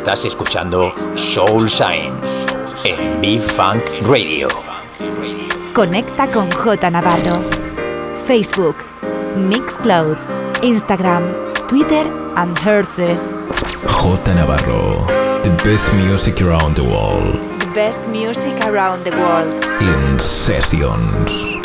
Estás escuchando Soul Signs en B-Funk Radio. Conecta con J Navarro. Facebook, Mixcloud, Instagram, Twitter and Herces. J Navarro, the best music around the world. The best music around the world. In sessions.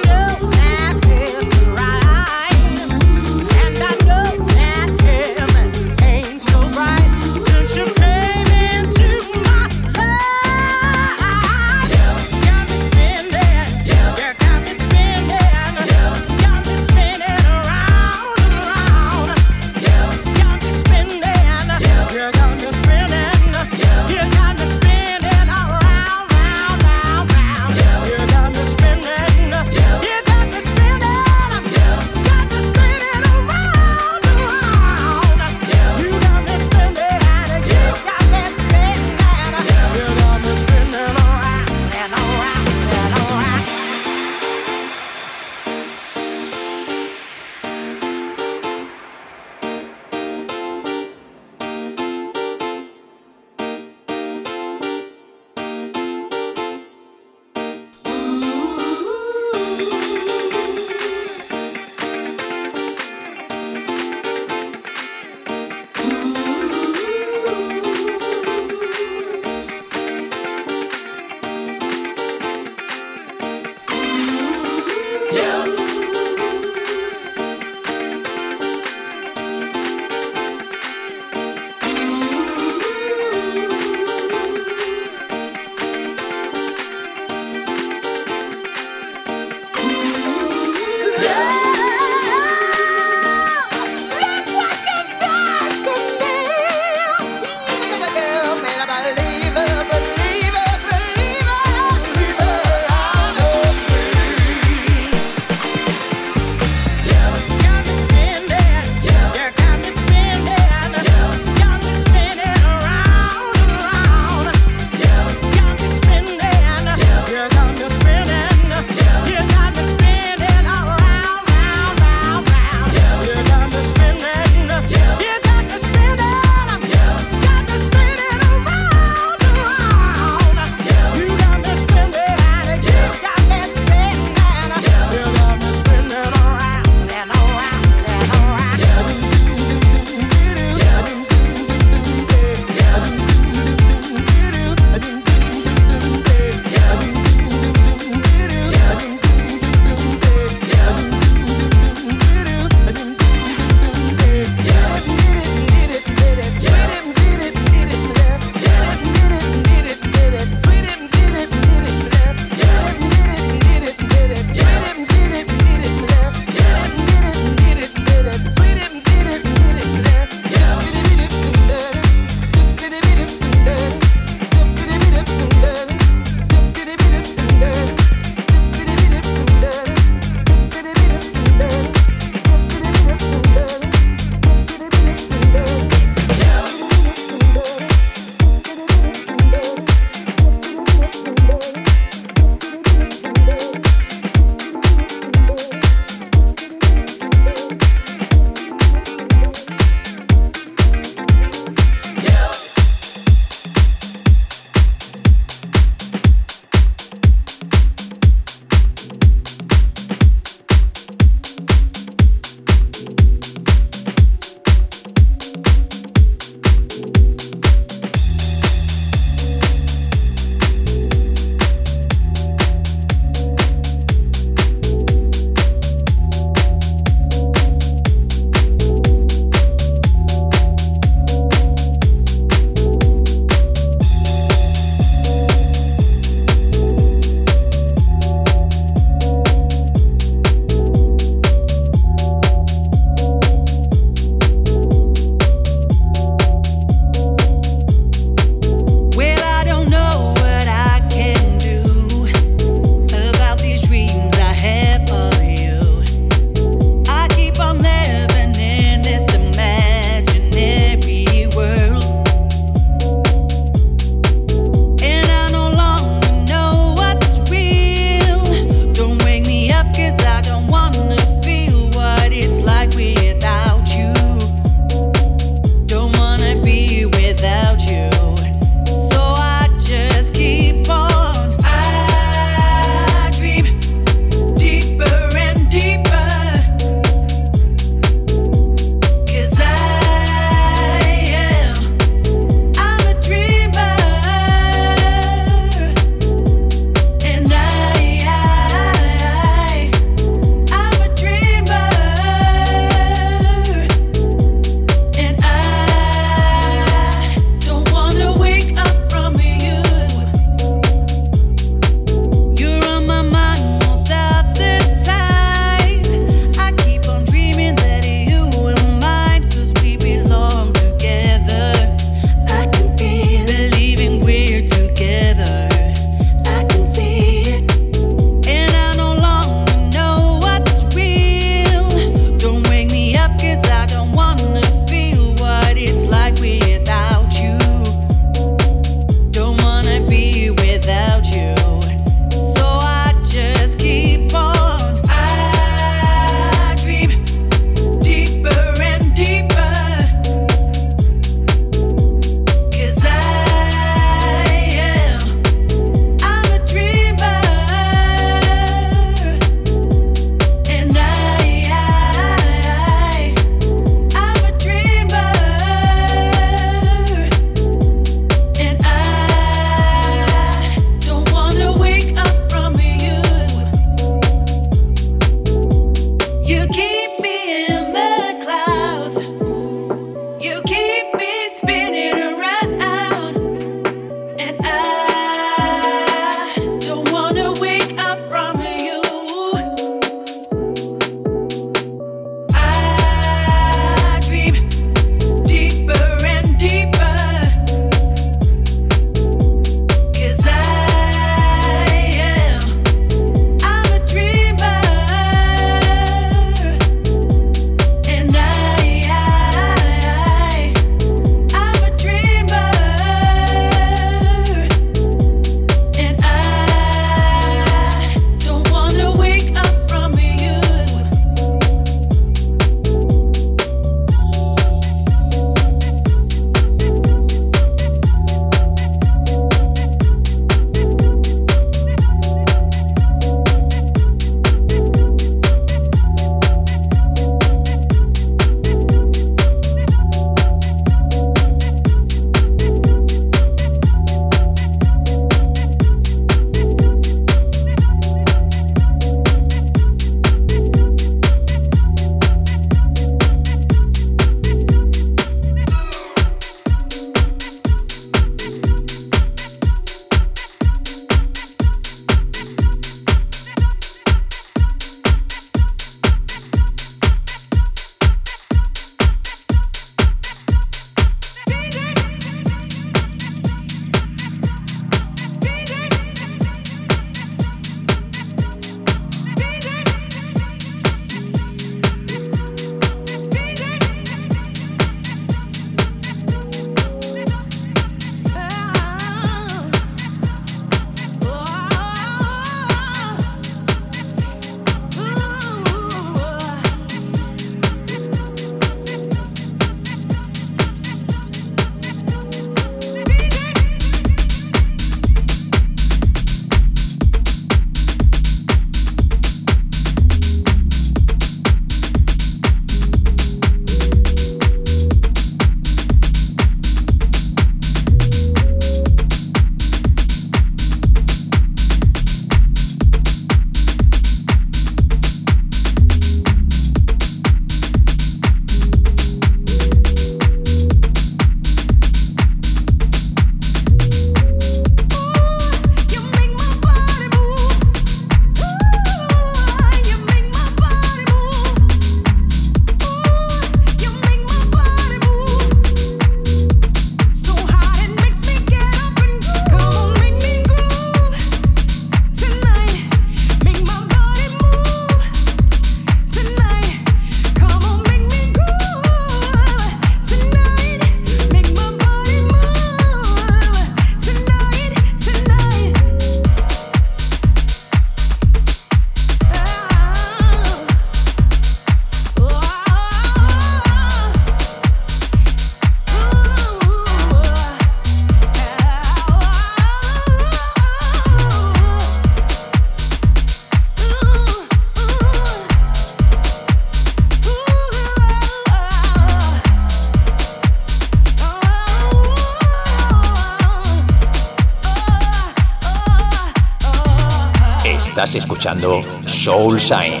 Escuchando Soul Shine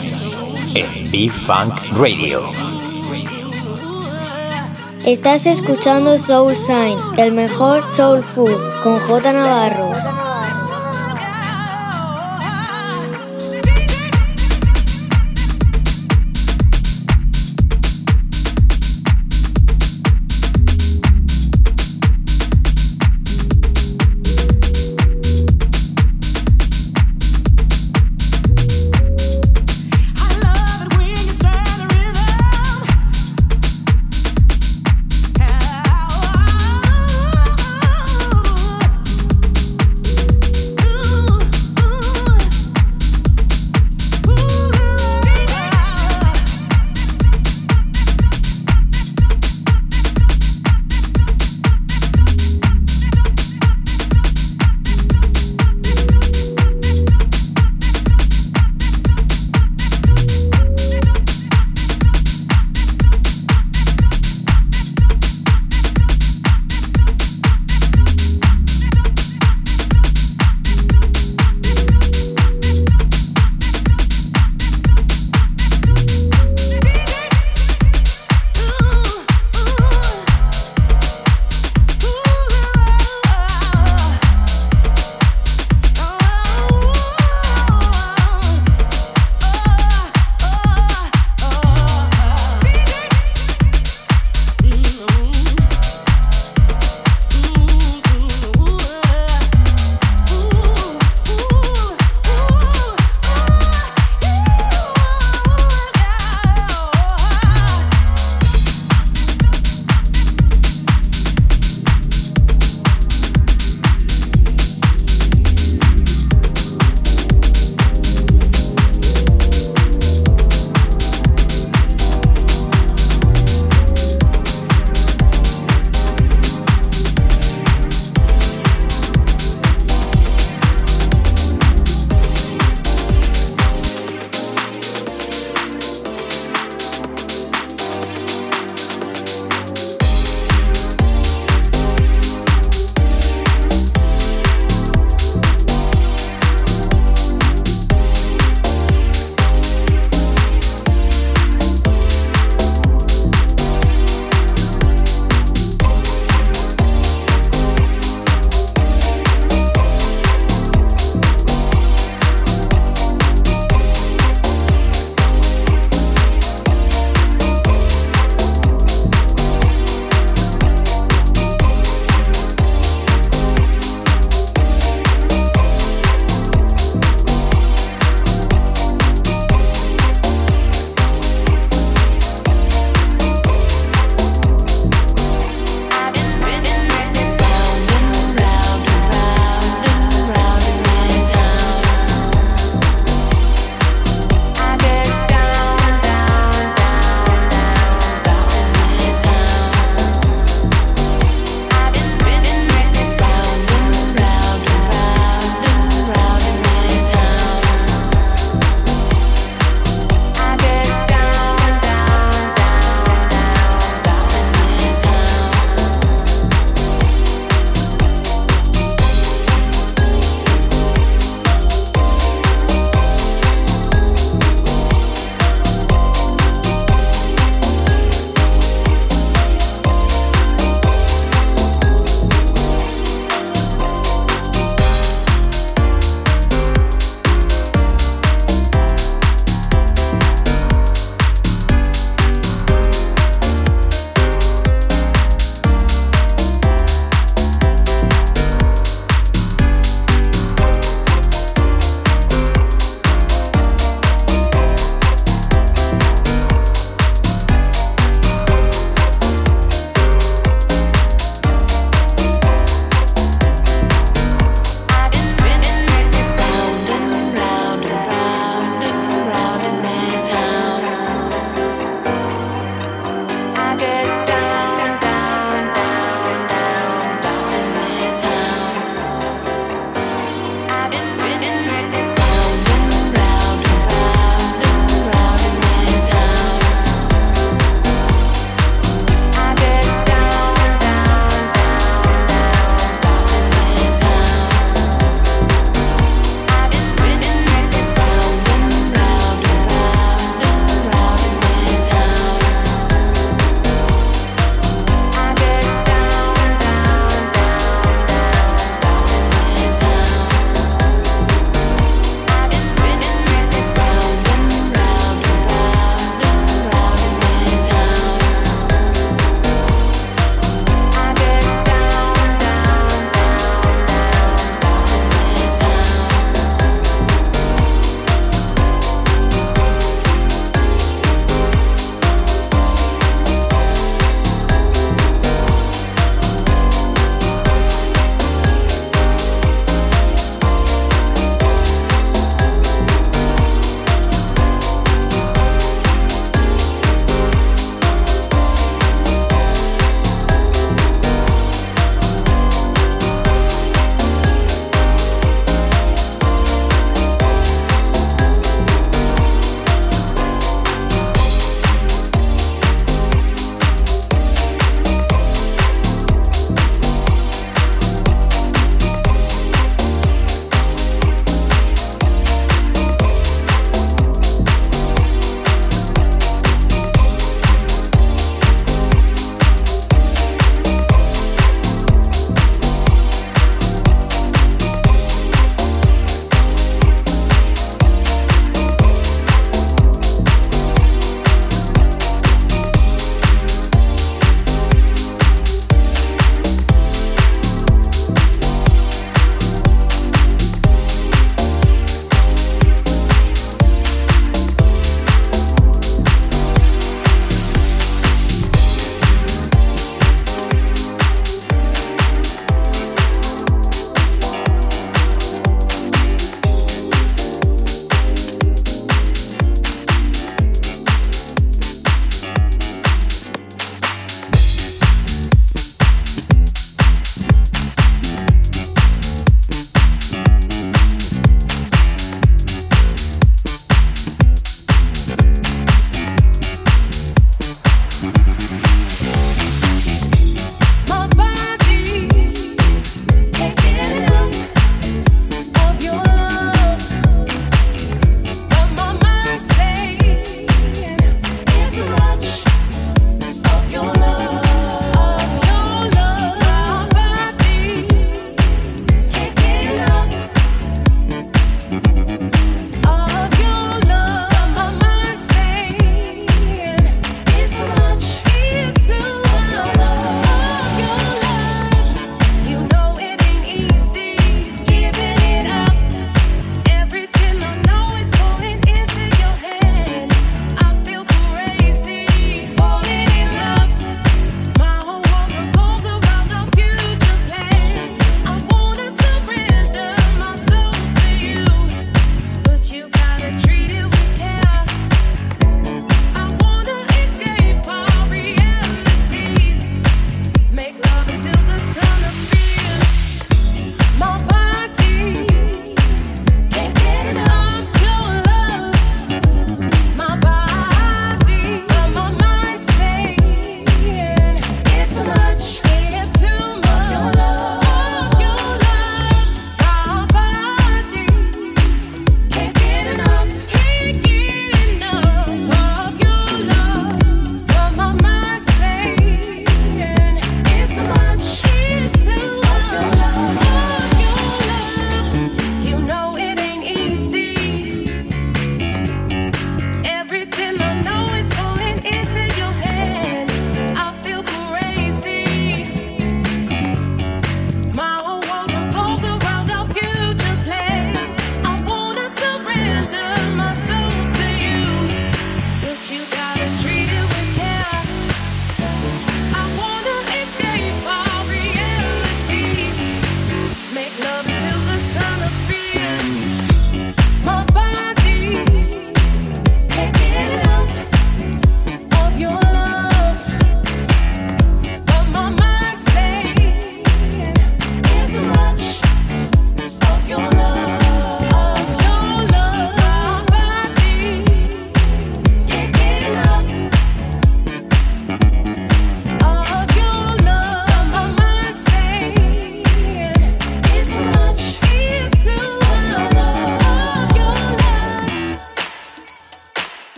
en B-Funk Radio. Estás escuchando Soul Shine, el mejor soul food, con J Navarro.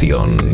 In